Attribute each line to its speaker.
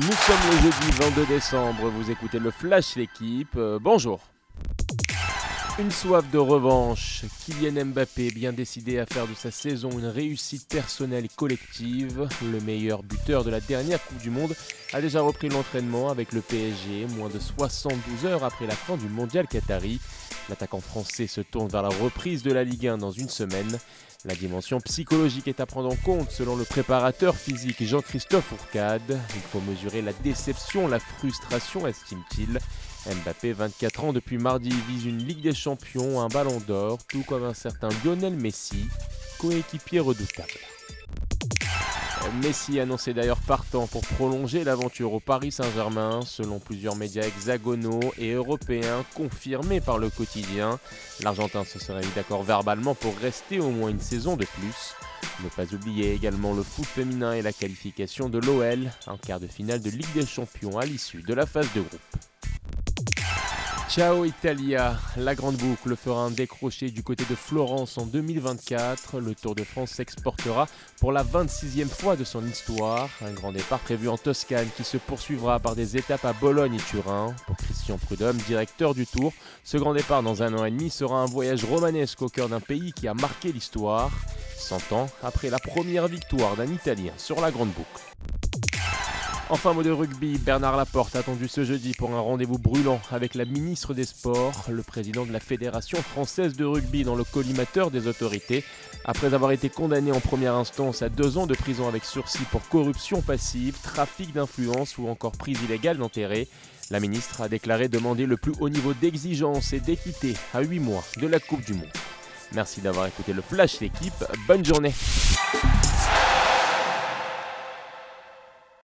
Speaker 1: Nous sommes le jeudi 22 décembre, vous écoutez le Flash L'équipe, euh, bonjour. Une soif de revanche, Kylian Mbappé bien décidé à faire de sa saison une réussite personnelle et collective. Le meilleur buteur de la dernière Coupe du Monde a déjà repris l'entraînement avec le PSG moins de 72 heures après la fin du mondial Qatari. L'attaquant français se tourne vers la reprise de la Ligue 1 dans une semaine. La dimension psychologique est à prendre en compte selon le préparateur physique Jean-Christophe Ourcade. Il faut mesurer la déception, la frustration, estime-t-il. Mbappé, 24 ans depuis mardi, vise une Ligue des Champions, un ballon d'or, tout comme un certain Lionel Messi, coéquipier redoutable. Messi annoncé d'ailleurs partant pour prolonger l'aventure au Paris Saint-Germain, selon plusieurs médias hexagonaux et européens confirmés par le quotidien. L'Argentin se serait mis d'accord verbalement pour rester au moins une saison de plus. Ne pas oublier également le foot féminin et la qualification de l'OL, en quart de finale de Ligue des Champions à l'issue de la phase de groupe. Ciao Italia, la grande boucle fera un décroché du côté de Florence en 2024. Le Tour de France s'exportera pour la 26e fois de son histoire. Un grand départ prévu en Toscane qui se poursuivra par des étapes à Bologne et Turin. Pour Christian Prudhomme, directeur du Tour, ce grand départ dans un an et demi sera un voyage romanesque au cœur d'un pays qui a marqué l'histoire. 100 ans après la première victoire d'un Italien sur la grande boucle. Enfin, mot de rugby, Bernard Laporte attendu ce jeudi pour un rendez-vous brûlant avec la ministre des Sports, le président de la Fédération française de rugby dans le collimateur des autorités. Après avoir été condamné en première instance à deux ans de prison avec sursis pour corruption passive, trafic d'influence ou encore prise illégale d'intérêt, la ministre a déclaré demander le plus haut niveau d'exigence et d'équité à 8 mois de la Coupe du Monde. Merci d'avoir écouté le Flash l'équipe, bonne journée